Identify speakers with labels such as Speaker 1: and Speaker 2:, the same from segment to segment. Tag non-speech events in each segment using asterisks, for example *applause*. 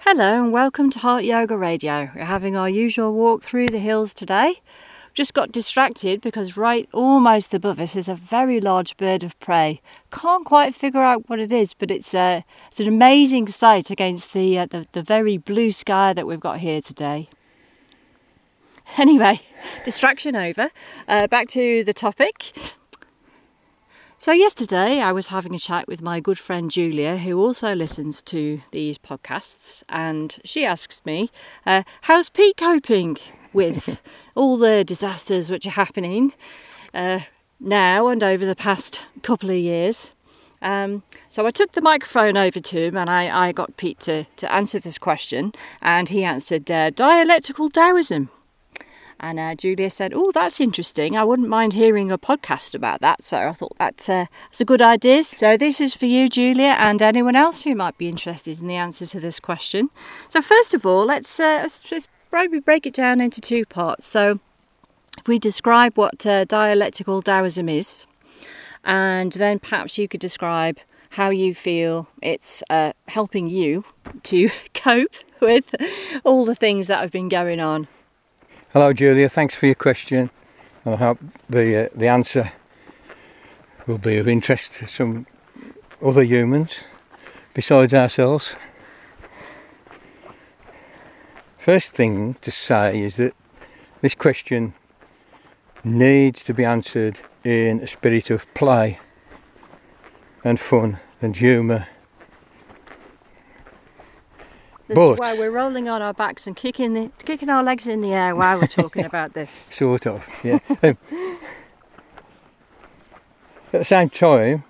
Speaker 1: Hello and welcome to Heart Yoga Radio. We're having our usual walk through the hills today. Just got distracted because right almost above us is a very large bird of prey. Can't quite figure out what it is, but it's a uh, it's an amazing sight against the, uh, the the very blue sky that we've got here today. Anyway, *laughs* distraction over. Uh, back to the topic. So, yesterday I was having a chat with my good friend Julia, who also listens to these podcasts, and she asks me, uh, How's Pete coping with *laughs* all the disasters which are happening uh, now and over the past couple of years? Um, so I took the microphone over to him and I, I got Pete to, to answer this question, and he answered uh, dialectical Taoism. And uh, Julia said, "Oh, that's interesting. I wouldn't mind hearing a podcast about that." So I thought that, uh, that's a good idea. So this is for you, Julia, and anyone else who might be interested in the answer to this question. So first of all, let's uh, let's probably break it down into two parts. So if we describe what uh, dialectical Taoism is, and then perhaps you could describe how you feel it's uh, helping you to *laughs* cope with all the things that have been going on
Speaker 2: Hello, Julia. Thanks for your question, and I hope the uh, the answer will be of interest to some other humans besides ourselves. First thing to say is that this question needs to be answered in a spirit of play and fun and humour
Speaker 1: this but, is why we're rolling on our backs and kicking the, kicking our legs in the air while we're talking *laughs* about this.
Speaker 2: Sort of, yeah. um, at the same time,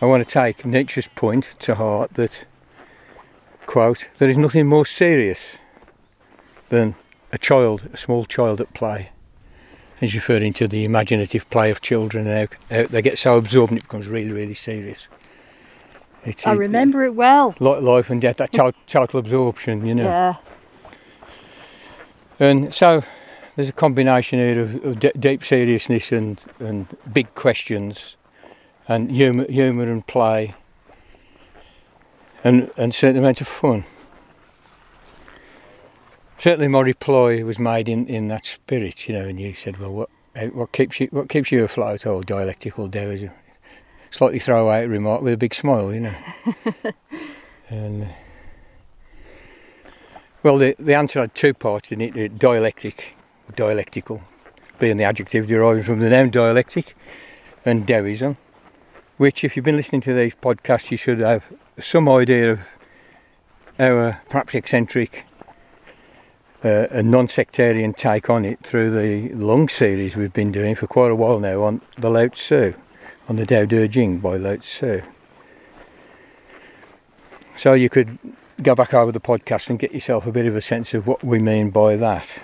Speaker 2: I want to take Nietzsche's point to heart that, quote, there is nothing more serious than a child, a small child at play. He's referring to the imaginative play of children and how, how they get so absorbed and it becomes really, really serious.
Speaker 1: It's, I remember it well.
Speaker 2: Life and death, that total *laughs* absorption, you know.
Speaker 1: Yeah.
Speaker 2: And so there's a combination here of, of d- deep seriousness and, and big questions and humour, humour and play and, and certain amount of fun. Certainly my reply was made in, in that spirit, you know, and you said, well, what, eh, what keeps you what keeps you afloat? Oh, dialectical Taoism slightly throwaway remark with a big smile, you know. *laughs* and well, the the answer had two parts in it: dialectic, dialectical, being the adjective deriving from the name dialectic, and Taoism, which, if you've been listening to these podcasts, you should have some idea of our perhaps eccentric uh, a non-sectarian take on it through the long series we've been doing for quite a while now on the Lao Tzu on the Dao De Jing by Lao Tzu. So you could go back over the podcast and get yourself a bit of a sense of what we mean by that.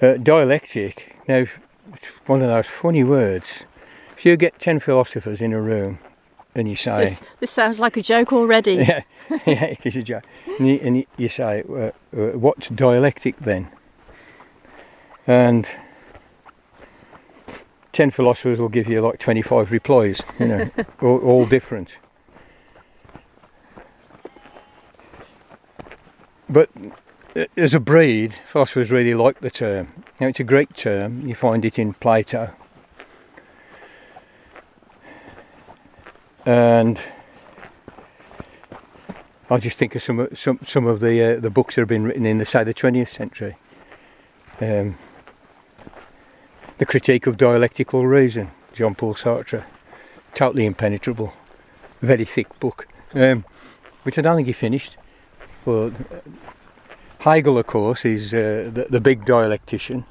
Speaker 2: Uh, dialectic, now, it's one of those funny words. If you get 10 philosophers in a room and you say.
Speaker 1: This, this sounds like a joke already. *laughs*
Speaker 2: yeah, yeah, it is a joke. And you, and you say, uh, uh, what's dialectic then? And 10 philosophers will give you like 25 replies, you know, *laughs* all, all, different. But uh, as a breed, philosophers really like the term. Now, it's a great term, you find it in Plato. And I just think of some some some of the uh, the books that have been written in the say the 20th century. Um, the Critique of Dialectical Reason, Jean Paul Sartre. Totally impenetrable, very thick book, um, which I don't think he finished. Well, Hegel, of course, is uh, the, the, big dialectician.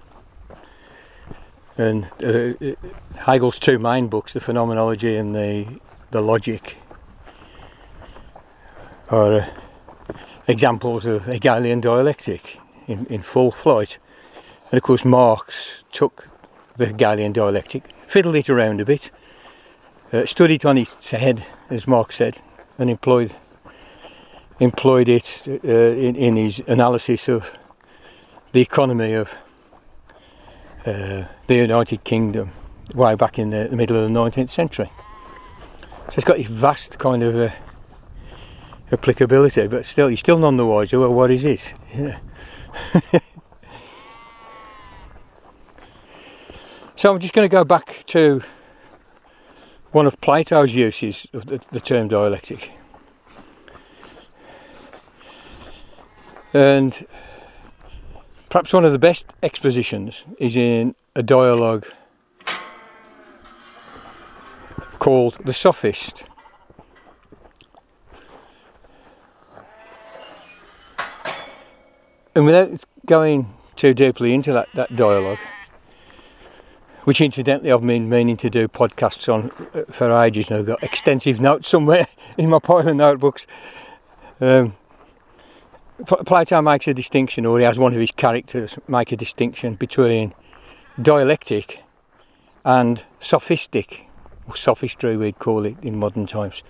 Speaker 2: And uh, Hegel's two main books, the Phenomenology and the, the Logic, are uh, examples of Hegelian dialectic in, in full flight. And of course, Marx took the Hegelian dialectic, fiddled it around a bit, uh, stood it on its head, as Marx said, and employed employed it uh, in, in, his analysis of the economy of uh, the United Kingdom way back in the, the, middle of the 19th century. So it's got this vast kind of uh, applicability, but still, you're still none the wiser. Well, what is it? *laughs* You know? *laughs* so I'm just going to go back to one of Plato's uses of the, the term dialectic. And perhaps one of the best expositions is in a dialogue called The Sophist. And without going too deeply into that, that dialogue, which incidentally I've been meaning to do podcasts on uh, for ages now, I've got extensive notes somewhere *laughs* in my pile of notebooks. Um, Plato makes a distinction, or he has one of his characters make a distinction between dialectic and sophistic, or sophistry we'd call it in modern times.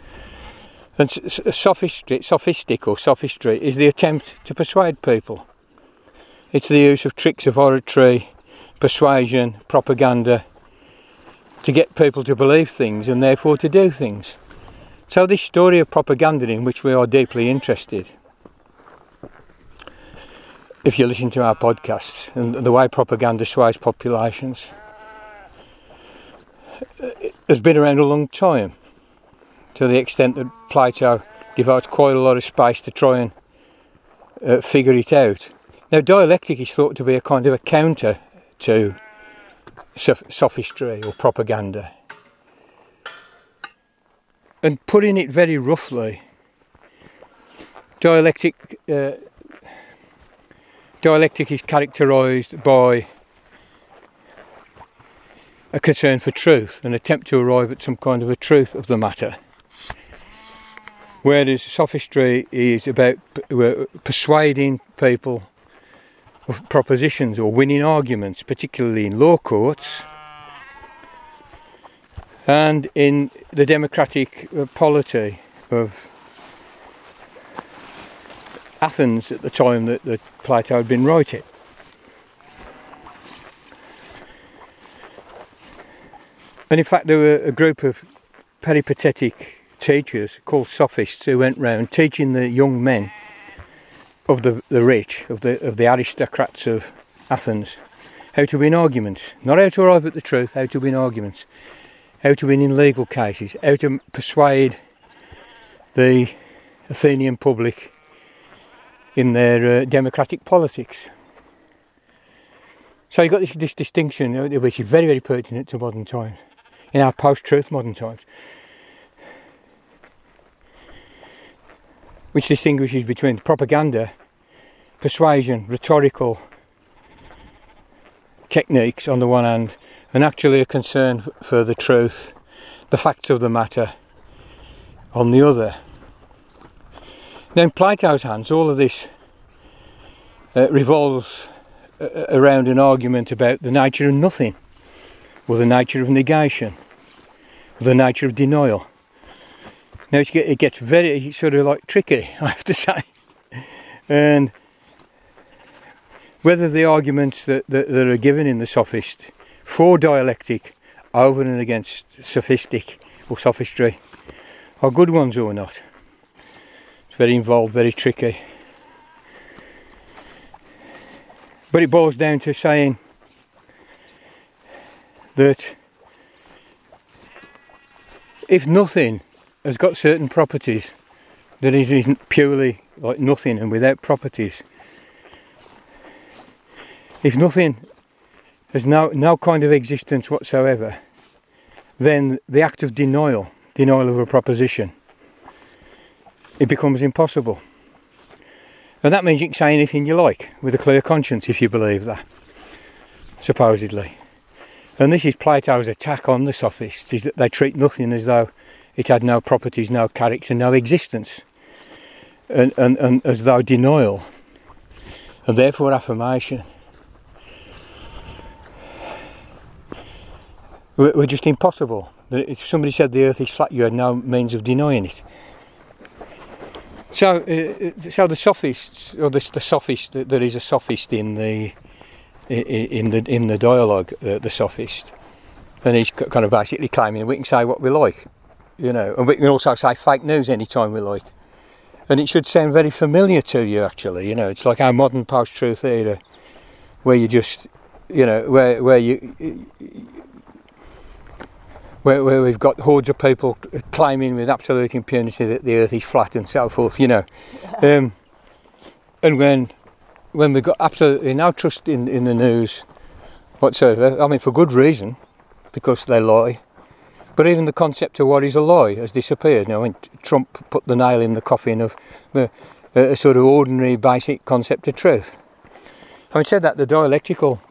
Speaker 2: And sophistry, sophistic or sophistry is the attempt to persuade people. It's the use of tricks of oratory, persuasion, propaganda to get people to believe things and therefore to do things. So, this story of propaganda in which we are deeply interested, if you listen to our podcasts and the way propaganda sways populations, has been around a long time to the extent that Plato devotes quite a lot of space to try and uh, figure it out. Now, dialectic is thought to be a kind of a counter to sophistry or propaganda. And putting it very roughly, dialectic uh, dialectic is characterised by a concern for truth, an attempt to arrive at some kind of a truth of the matter. Whereas sophistry is about persuading people propositions or winning arguments, particularly in law courts and in the democratic uh, polity of Athens at the time that, that Plato had been writing. And in fact, there were a group of peripatetic teachers called sophists who went round teaching the young men of the, the rich, of the, of the aristocrats of Athens, how to win arguments. Not how to arrive at the truth, how to win arguments. How to win in legal cases, how to persuade the Athenian public in their uh, democratic politics. So you've got this, this distinction, which is very, very pertinent to modern times, in our post truth modern times, which distinguishes between propaganda persuasion, rhetorical techniques on the one hand, and actually a concern for the truth, the facts of the matter on the other. Now, in Plato's hands, all of this uh, revolves uh, around an argument about the nature of nothing, or the nature of negation, or the nature of denial. Now, it gets very sort of like tricky, *laughs* I have to say. And whether the arguments that, that, that are given in the sophist for dialectic over and against sophistic or sophistry are good ones or not. It's very involved, very tricky. But it boils down to saying that if nothing has got certain properties, that it isn't purely like nothing and without properties, if nothing has no, no kind of existence whatsoever, then the act of denial, denial of a proposition, it becomes impossible. And that means you can say anything you like with a clear conscience if you believe that, supposedly. And this is Plato's attack on the sophists, is that they treat nothing as though it had no properties, no character, no existence. And, and, and as though denial, and therefore affirmation, were just impossible. If somebody said the earth is flat, you had no means of denying it. So, uh, so the sophists, or the, the sophist, there is a sophist in the in the in the dialogue, uh, the sophist, and he's kind of basically claiming we can say what we like, you know, and we can also say fake news anytime we like, and it should sound very familiar to you. Actually, you know, it's like our modern post-truth era, where you just, you know, where where you. Where, where we've got hordes of people claiming with absolute impunity that the earth is flat and so forth, you know. *laughs* Um, and when when we've got absolutely no trust in, in the news whatsoever, I mean, for good reason, because they lie. But even the concept of what is a lie has disappeared. Now, when Trump put the nail in the coffin of the, a sort of ordinary, basic concept of truth. Having said that, the dialectical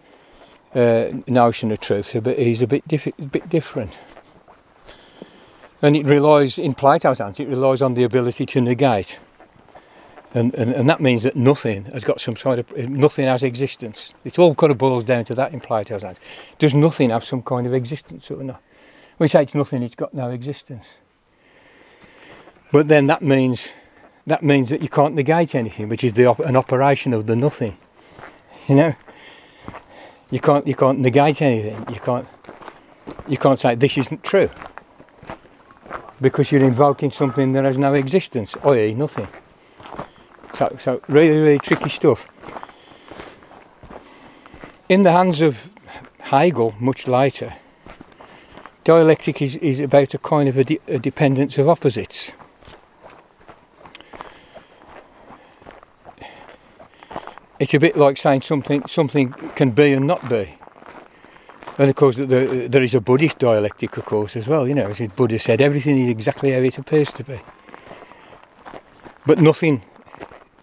Speaker 2: uh, notion of truth is a bit, bit different. And it relies, in Plato's hands, it relies on the ability to negate. And, and, and that means that nothing has got some sort of, nothing has existence. It all kind of boils down to that in Plato's hands. Does nothing have some kind of existence or not? We say it's nothing, it's got no existence. But then that means, that means that you can't negate anything, which is op- an operation of the nothing. You know? You can't, you can't negate anything. You can't, you can't say this isn't true because you're invoking something that has no existence, i.e., nothing. So, so really, really tricky stuff. In the hands of Hegel, much later, dialectic is, is about a kind of a, de- a dependence of opposites. It's a bit like saying something something can be and not be. And of course, there, there is a Buddhist dialectic, of course, as well. You know, as Buddha said, everything is exactly how it appears to be. But nothing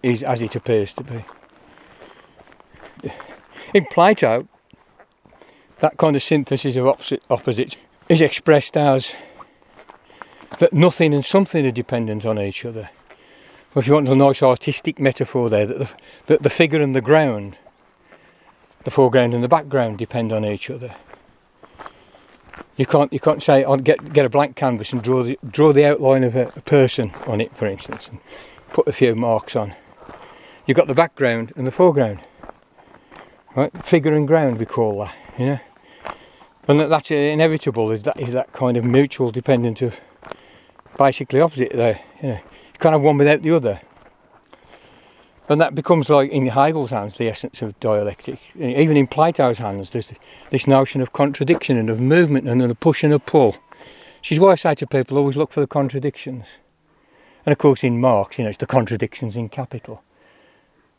Speaker 2: is as it appears to be. In Plato, that kind of synthesis of opposite, opposites is expressed as that nothing and something are dependent on each other. Or if you want a nice artistic metaphor there, that the, that the figure and the ground the foreground and the background depend on each other. You can't you can't say oh, get get a blank canvas and draw the draw the outline of a, a person on it, for instance, and put a few marks on. You've got the background and the foreground, right? Figure and ground we call that, you know. And that, that's inevitable. Is that is that kind of mutual dependence of basically opposite there, you know. You can't have one without the other. And that becomes like in Hegel's hands the essence of dialectic. Even in Plato's hands, there's this notion of contradiction and of movement and a push and a pull. Which is why I say to people always look for the contradictions. And of course, in Marx, you know, it's the contradictions in capital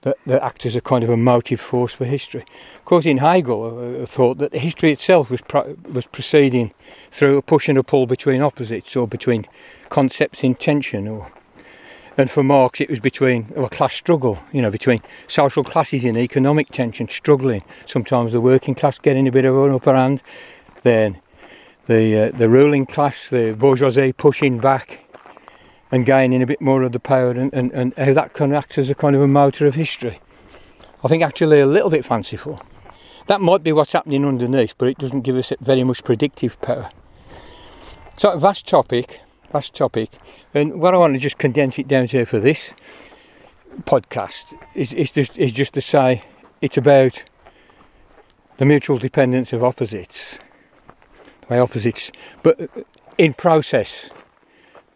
Speaker 2: that, that act as a kind of a motive force for history. Of course, in Hegel, I thought that history itself was pro- was proceeding through a push and a pull between opposites or between concepts in tension or and for Marx, it was between a class struggle, you know, between social classes in economic tension, struggling. Sometimes the working class getting a bit of an upper hand, then the uh, the ruling class, the bourgeoisie, pushing back and gaining a bit more of the power, and, and, and how that can act as a kind of a motor of history. I think actually a little bit fanciful. That might be what's happening underneath, but it doesn't give us very much predictive power. So, vast topic vast topic. And what I want to just condense it down to for this podcast is, is just is just to say it's about the mutual dependence of opposites, by opposites, but in process.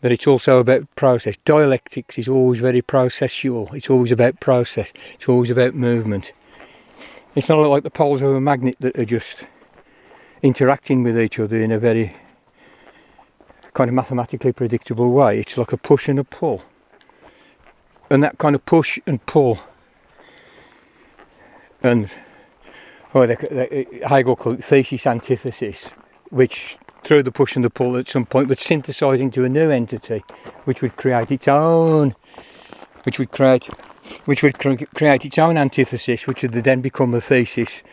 Speaker 2: That it's also about process. Dialectics is always very processual. It's always about process. It's always about movement. It's not like the poles of a magnet that are just interacting with each other in a very kind of mathematically predictable way. It's like a push and a pull. And that kind of push and pull, and oh, they, they, uh, Hegel called thesis antithesis, which through the push and the pull at some point would synthesize into a new entity, which would create its own, which would create, which would cre- create its own antithesis, which would then become a thesis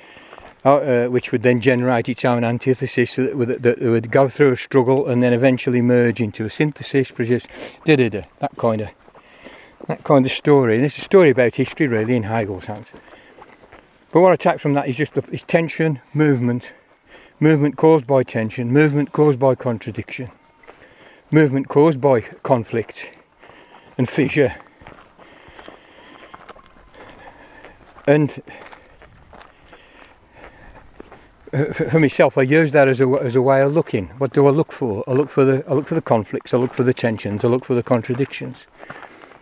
Speaker 2: uh, uh, which would then generate its own antithesis that would, that would, go through a struggle and then eventually merge into a synthesis, produce da da da, that kind of that kind of story. And it's a story about history, really, in Hegel's hands. But what I take from that is just the, tension, movement, movement caused by tension, movement caused by contradiction, movement caused by conflict and fissure. And uh, for myself, I use that as a, as a way of looking. What do I look for? I look for the I look for the conflicts. I look for the tensions. I look for the contradictions.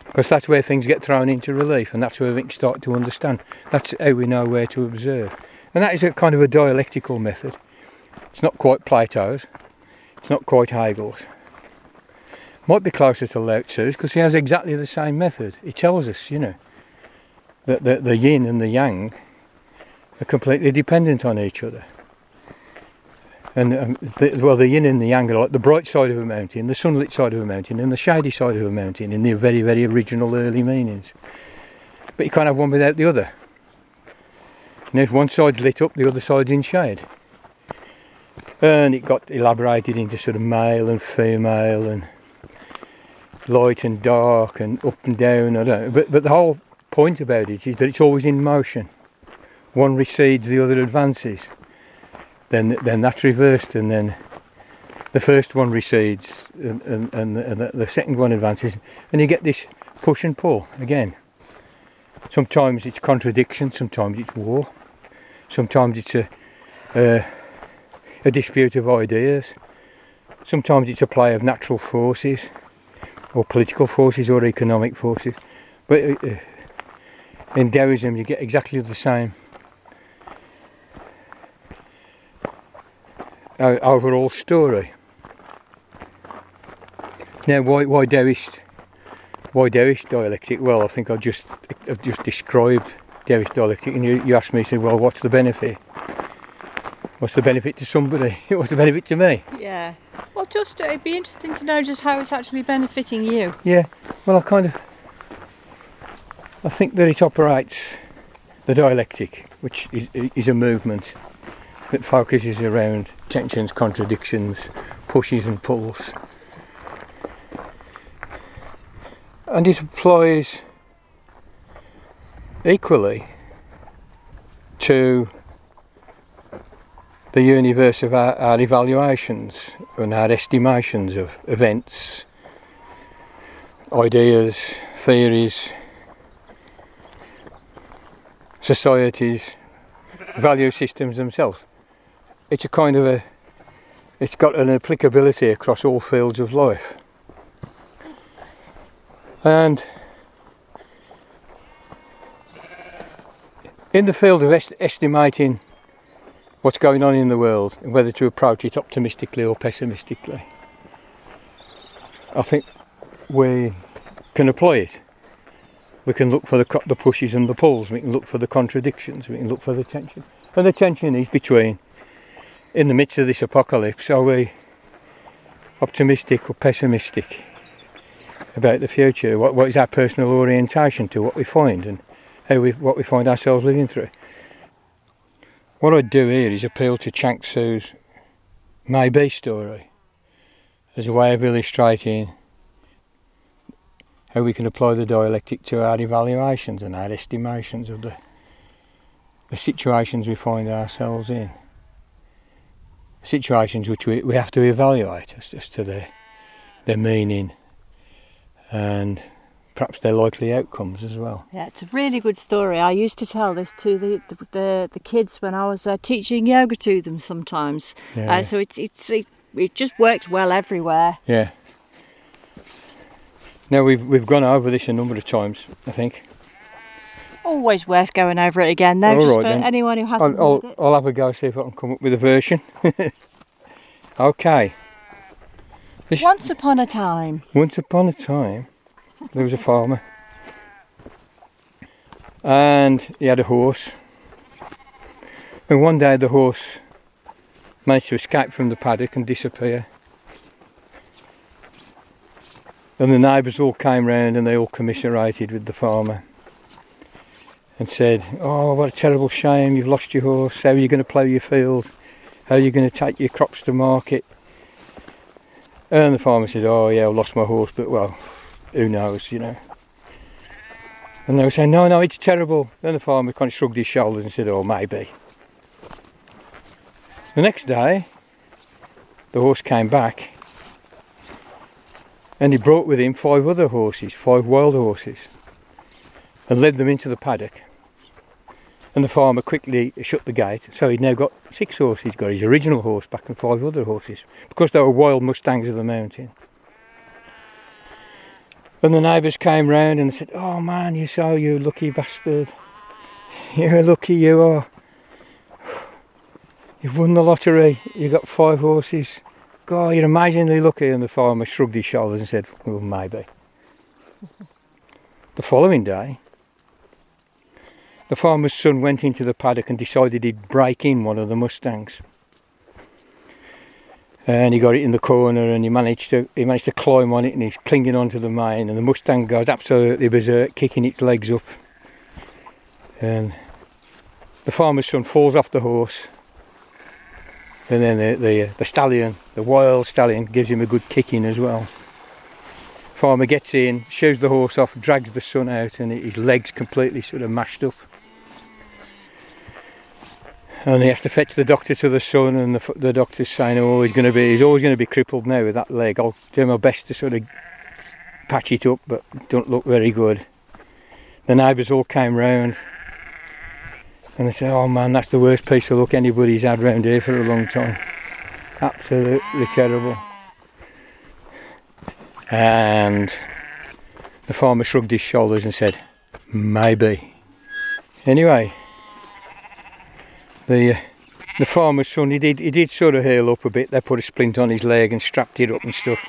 Speaker 2: Because that's where things get thrown into relief and that's where we start to understand. That's how we know where to observe. And that is a kind of a dialectical method. It's not quite Plato's, it's not quite Hegel's. Might be closer to Lao Tzu's because he has exactly the same method. He tells us, you know, that the, the yin and the yang are completely dependent on each other. And um, the, well, the yin and the yang are like the bright side of a mountain, the sunlit side of a mountain, and the shady side of a mountain in their very, very original early meanings. But you can't have one without the other. And if one side's lit up, the other side's in shade. And it got elaborated into sort of male and female and light and dark and up and down. I don't know. But, but the whole point about it is that it's always in motion. One recedes, the other advances then then that's reversed, and then the first one recedes, and, and, and, the, the second one advances, and you get this push and pull again. Sometimes it's contradiction, sometimes it's war, sometimes it's a, a, a dispute of ideas, sometimes it's a play of natural forces, or political forces, or economic forces. But uh, in Taoism, you get exactly the same uh, overall story. Now, why why Taoist? Why Taoist dialectic? Well, I think I've just I've just described Taoist dialectic, and you, you asked me, said, well, what's the benefit? What's the benefit to somebody? *laughs* what's the benefit to me?
Speaker 1: Yeah. Well, just uh, it'd be interesting to know just how it's actually benefiting you.
Speaker 2: Yeah. Well, I kind of I think that it operates the dialectic, which is is a movement that focuses around tensions, contradictions, pushes and pulls. And it applies equally to the universe of our, our evaluations and our estimations of events, ideas, theories, societies, value systems themselves. It's a kind of a it's got an applicability across all fields of life. And in the field of est- estimating what's going on in the world and whether to approach it optimistically or pessimistically. I think we can apply it. We can look for the, the pushes and the pulls. We can look for the contradictions. We can look for the tension. And the tension is between in the midst of this apocalypse, are we optimistic or pessimistic about the future? What, what is our personal orientation to what we find and how we, what we find ourselves living through? What I'd do here is appeal to Chuang Tzu's maybe story as a way of illustrating how we can apply the dialectic to our evaluations and our estimations of the, the situations we find ourselves in. Situations which we, we have to evaluate as, as to their, their meaning and perhaps their likely outcomes as well.
Speaker 1: Yeah, it's a really good story. I used to tell this to the the, the, the kids when I was uh, teaching yoga to them sometimes. Yeah. Uh, so it's it's it, it just works well everywhere.
Speaker 2: Yeah. Now we've we've gone over this a number of times, I think.
Speaker 1: Always worth going over it again, though, All just right, for then. anyone who hasn't
Speaker 2: I'll, I'll, I'll, have a go, see if I can come up with a version. *laughs* okay.
Speaker 1: This, once upon a time.
Speaker 2: Once upon a time, there was a farmer. And he had a horse. And one day the horse managed to escape from the paddock and disappear. And the neighbours all came round and they all commiserated with the farmer and said, Oh, what a terrible shame, you've lost your horse, how are you going to plough your field, how are you going to take your crops to market? And the farmer said, Oh, yeah, I've lost my horse, but well, who knows, you know. And they were saying, No, no, it's terrible. Then the farmer kind of shrugged his shoulders and said, Oh, maybe. The next day, the horse came back and he brought with him five other horses, five wild horses, and led them into the paddock and the farmer quickly shut the gate. So he'd now got six horses. He's got his original horse back and five other horses because they were wild mustangs of the mountain. And the neighbours came round and said, Oh man, you so you lucky bastard. You're lucky you are. You've won the lottery. You got five horses. God, you're amazingly lucky. And the farmer shrugged his shoulders and said, Well, maybe. the following day, the farmer's son went into the paddock and decided he'd break in one of the Mustangs. And he got it in the corner and he managed to he managed to climb on it and he's clinging onto the mane and the Mustang goes absolutely berserk, kicking its legs up. And the farmer's son falls off the horse and then the, the, the stallion, the wild stallion, gives him a good kicking as well. Farmer gets in, shows the horse off, drags the son out, and his legs completely sort of mashed up. And he has to fetch the doctor to the son, and the, the doctor's saying, "Oh, he's going to be, he's always going to be crippled now with that leg. I'll do my best to sort of patch it up, but don't look very good." The neighbours all came round, and they said, "Oh man, that's the worst piece of luck anybody's had round here for a long time. Absolutely terrible." And the farmer shrugged his shoulders and said, Maybe. Anyway, the uh, the farmer's son, he did, he did sort of heal up a bit. They put a splint on his leg and strapped it up and stuff.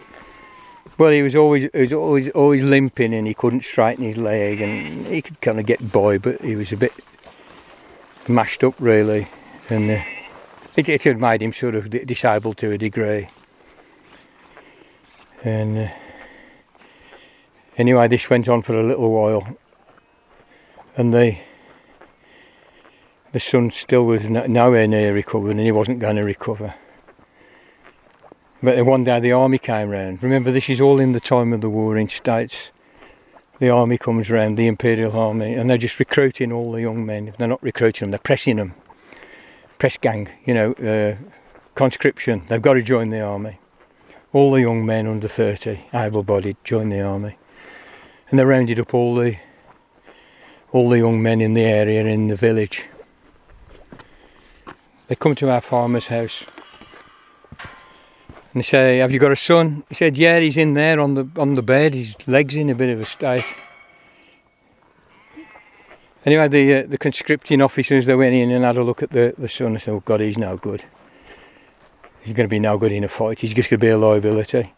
Speaker 2: But he was always he was always always limping and he couldn't straighten his leg and he could kind of get by, but he was a bit mashed up really, and uh, it, it had made him sort of disabled to a degree. And uh, Anyway, this went on for a little while, and the the son still was nowhere near recovered, and he wasn't going to recover. But then one day the army came round. Remember, this is all in the time of the Warring States. The army comes round, the Imperial Army, and they're just recruiting all the young men. If they're not recruiting them, they're pressing them. Press gang, you know, uh, conscription. They've got to join the army. All the young men under 30, able-bodied, join the army and they rounded up all the all the young men in the area in the village. They come to our farmer's house and they say, "Have you got a son?" He said, "Yeah, he's in there on the on the bed. His legs in a bit of a state." Anyway, the uh, the conscripting officers they went in and had a look at the the son and said, "Oh God, he's no good. He's going to be no good in a fight. He's just going to be a liability,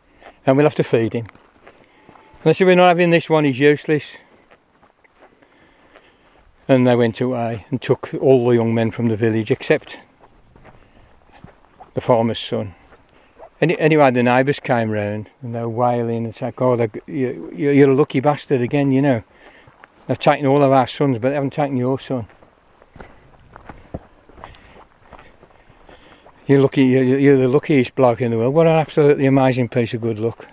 Speaker 2: and we'll have to feed him." And I said, we're not having this one, he's useless. And they went away and took all the young men from the village except the farmer's son. And anyway, the neighbours came round and they were wailing and said, oh, you're a lucky bastard again, you know. They've taken all of our sons, but they haven't taken your son. You're lucky, you're the luckiest bloke in the world. What an absolutely amazing piece of good luck.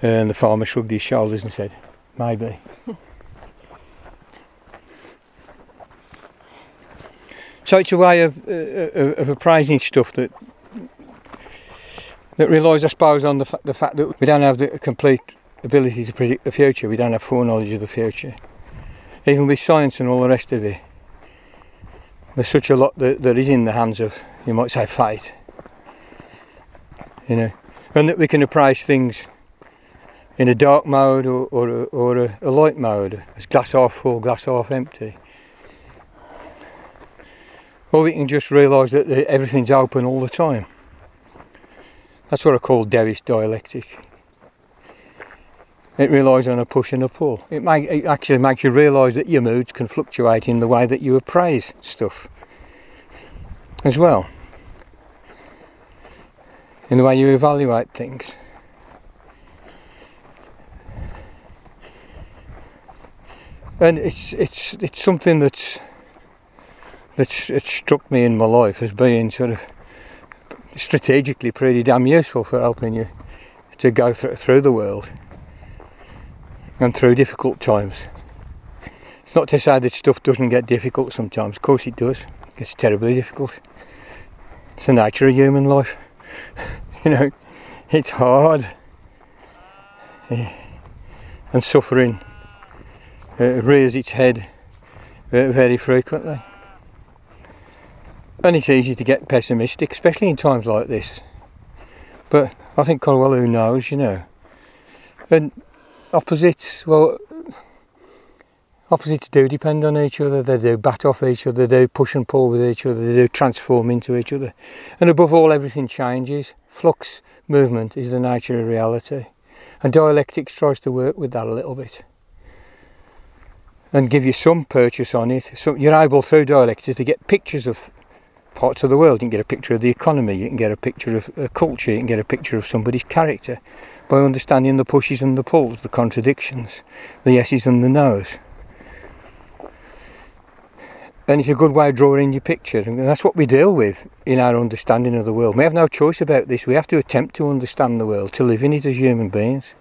Speaker 2: And the farmer shrugged his shoulders and said, Maybe. *laughs* so it's a way of, uh, of appraising stuff that that relies, I suppose, on the, fa- the fact that we don't have the complete ability to predict the future. We don't have foreknowledge of the future. Even with science and all the rest of it, there's such a lot that, that is in the hands of, you might say, fate. You know, and that we can appraise things in a dark mode or, or, a, or a, a light mode, as glass half full, glass half empty. Or we can just realise that everything's open all the time. That's what I call Taoist dialectic. It relies on a push and a pull. It, make, it actually makes you realise that your moods can fluctuate in the way that you appraise stuff as well, in the way you evaluate things. and it's it's it's something that's that's it's struck me in my life as being sort of strategically pretty damn useful for helping you to go th- through the world and through difficult times. It's not to say that stuff doesn't get difficult sometimes. Of course it does. It's terribly difficult. It's the nature of human life. *laughs* you know, it's hard. Yeah. And suffering uh, rears its head uh, very frequently. And it's easy to get pessimistic, especially in times like this. But I think Colwell who knows, you know. And opposites, well, opposites do depend on each other. They do bat off each other. They do push and pull with each other. They do transform into each other. And above all, everything changes. Flux movement is the nature of reality. And dialectics tries to work with that a little bit and give you some purchase on it. So you're able through dialectics to get pictures of parts of the world. You can get a picture of the economy, you can get a picture of a culture, you can get a picture of somebody's character by understanding the pushes and the pulls, the contradictions, the yeses and the nos. And it's a good way of drawing your picture, and that's what we deal with in our understanding of the world. We have no choice about this. We have to attempt to understand the world, to live in it as human beings.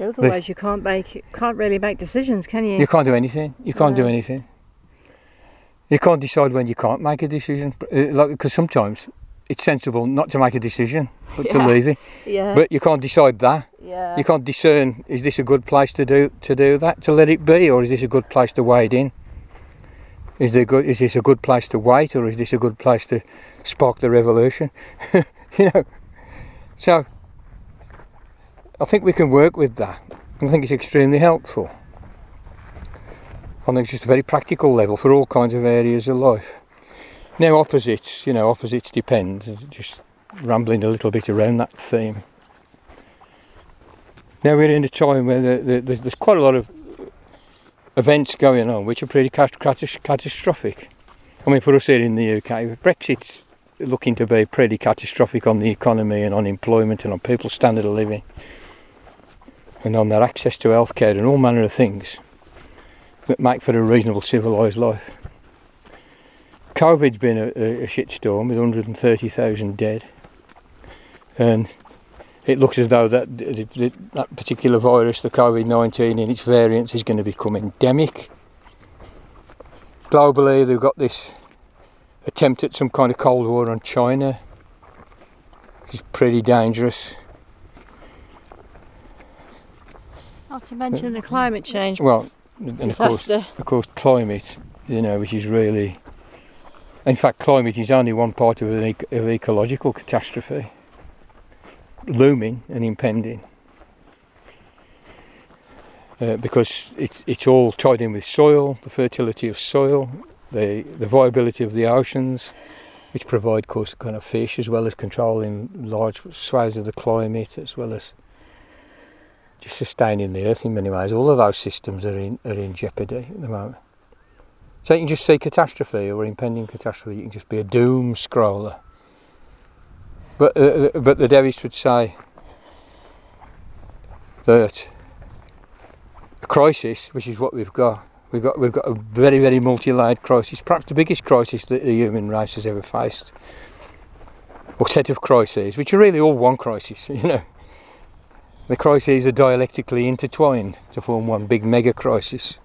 Speaker 1: Otherwise, but you can't make, can't really make decisions, can you?
Speaker 2: You can't do anything. You can't do anything. You can't decide when you can't make a decision, uh, like because sometimes it's sensible not to make a decision, but *laughs* yeah. to leave it.
Speaker 1: Yeah.
Speaker 2: But you can't decide that.
Speaker 1: Yeah.
Speaker 2: You can't discern is this a good place to do to do that to let it be, or is this a good place to wade in? Is there good? Is this a good place to wait, or is this a good place to spark the revolution? *laughs* you know. So I think we can work with that. I think it's extremely helpful. Think it's just a very practical level for all kinds of areas of life. Now, opposites, you know, opposites depend. Just rambling a little bit around that theme. Now we're in a time where the, the, there's quite a lot of events going on which are pretty catastrophic. I mean, for us here in the UK, Brexit's looking to be pretty catastrophic on the economy and on employment and on people's standard of living and on their access to healthcare and all manner of things that make for a reasonable civilised life. COVID's been a, a, a shitstorm with 130,000 dead, and it looks as though that that particular virus, the COVID-19, and its variants, is going to become endemic. Globally, they've got this attempt at some kind of cold war on China, which is pretty dangerous.
Speaker 1: Not to mention the climate change.
Speaker 2: Well, and of course, of course, climate, you know, which is really, in fact, climate is only one part of an e- of ecological catastrophe, looming and impending, uh, because it's it's all tied in with soil, the fertility of soil, the the viability of the oceans, which provide, of course, kind of fish as well as controlling large swathes of the climate, as well as just sustaining the earth in many ways. All of those systems are in are in jeopardy at the moment. So you can just see catastrophe or impending catastrophe. You can just be a doom scroller. But uh, uh but the Taoists would say that a crisis, which is what we've got, we've got we've got a very very multi-layered crisis, perhaps the biggest crisis that the human race has ever faced, or set of crises, which are really all one crisis, *laughs* you know. The crises are dialectically intertwined to form one big mega crisis.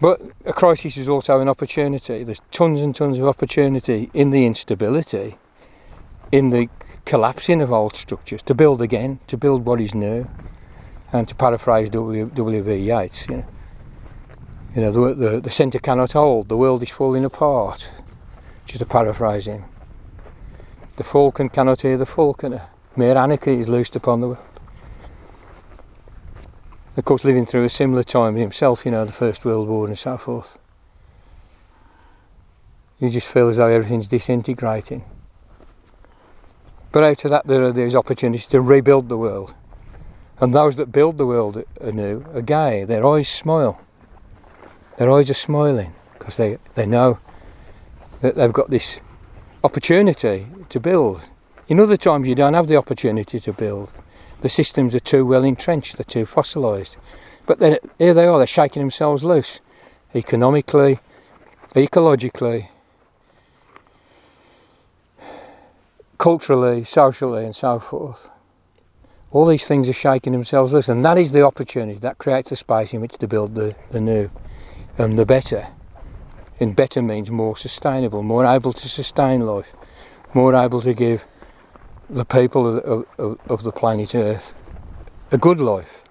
Speaker 2: But a crisis is also an opportunity. There's tons and tons of opportunity in the instability, in the collapsing of old structures, to build again, to build what is new. And to paraphrase W. W. B. Yeats, you know, you know the, the, the centre cannot hold, the world is falling apart. Just a paraphrasing. The falcon cannot hear the falconer. Mere anarchy is loosed upon the world. Of course, living through a similar time himself, you know, the First World War and so forth. You just feel as though everything's disintegrating. But out of that, there are these opportunities to rebuild the world. And those that build the world anew are gay. Their eyes smile. Their eyes are smiling because they, they know that they've got this opportunity to build. In other times, you don't have the opportunity to build. The systems are too well entrenched, they're too fossilised. But then here they are, they're shaking themselves loose economically, ecologically, culturally, socially, and so forth. All these things are shaking themselves loose, and that is the opportunity that creates a space in which to build the, the new and the better. And better means more sustainable, more able to sustain life, more able to give the people of, of, of the planet Earth a good life.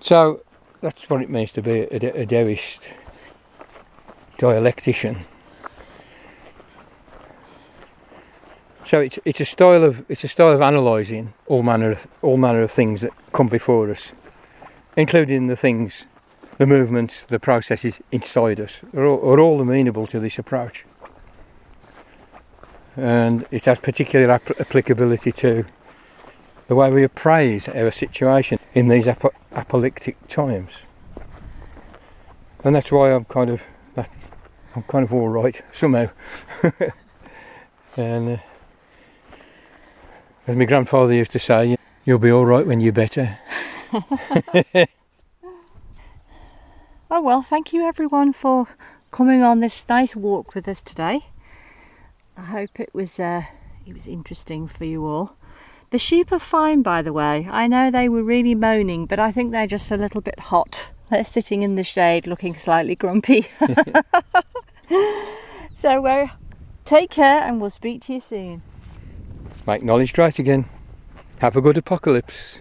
Speaker 2: So that's what it means to be a, a, dialectician. So it's it's a style of it's a style of analysing all manner of all manner of things that come before us, including the things, the movements, the processes inside us are all, are all amenable to this approach, and it has particular ap- applicability to the way we appraise our situation in these ap- apocalyptic times, and that's why I'm kind of I'm kind of all right somehow, *laughs* and. Uh, as my grandfather used to say, you'll be all right when you're better. *laughs*
Speaker 1: oh well, thank you everyone for coming on this nice walk with us today. I hope it was uh, it was interesting for you all. The sheep are fine, by the way. I know they were really moaning, but I think they're just a little bit hot. They're sitting in the shade, looking slightly grumpy. *laughs* so, uh, take care, and we'll speak to you soon.
Speaker 2: Make knowledge great again. Have a good apocalypse.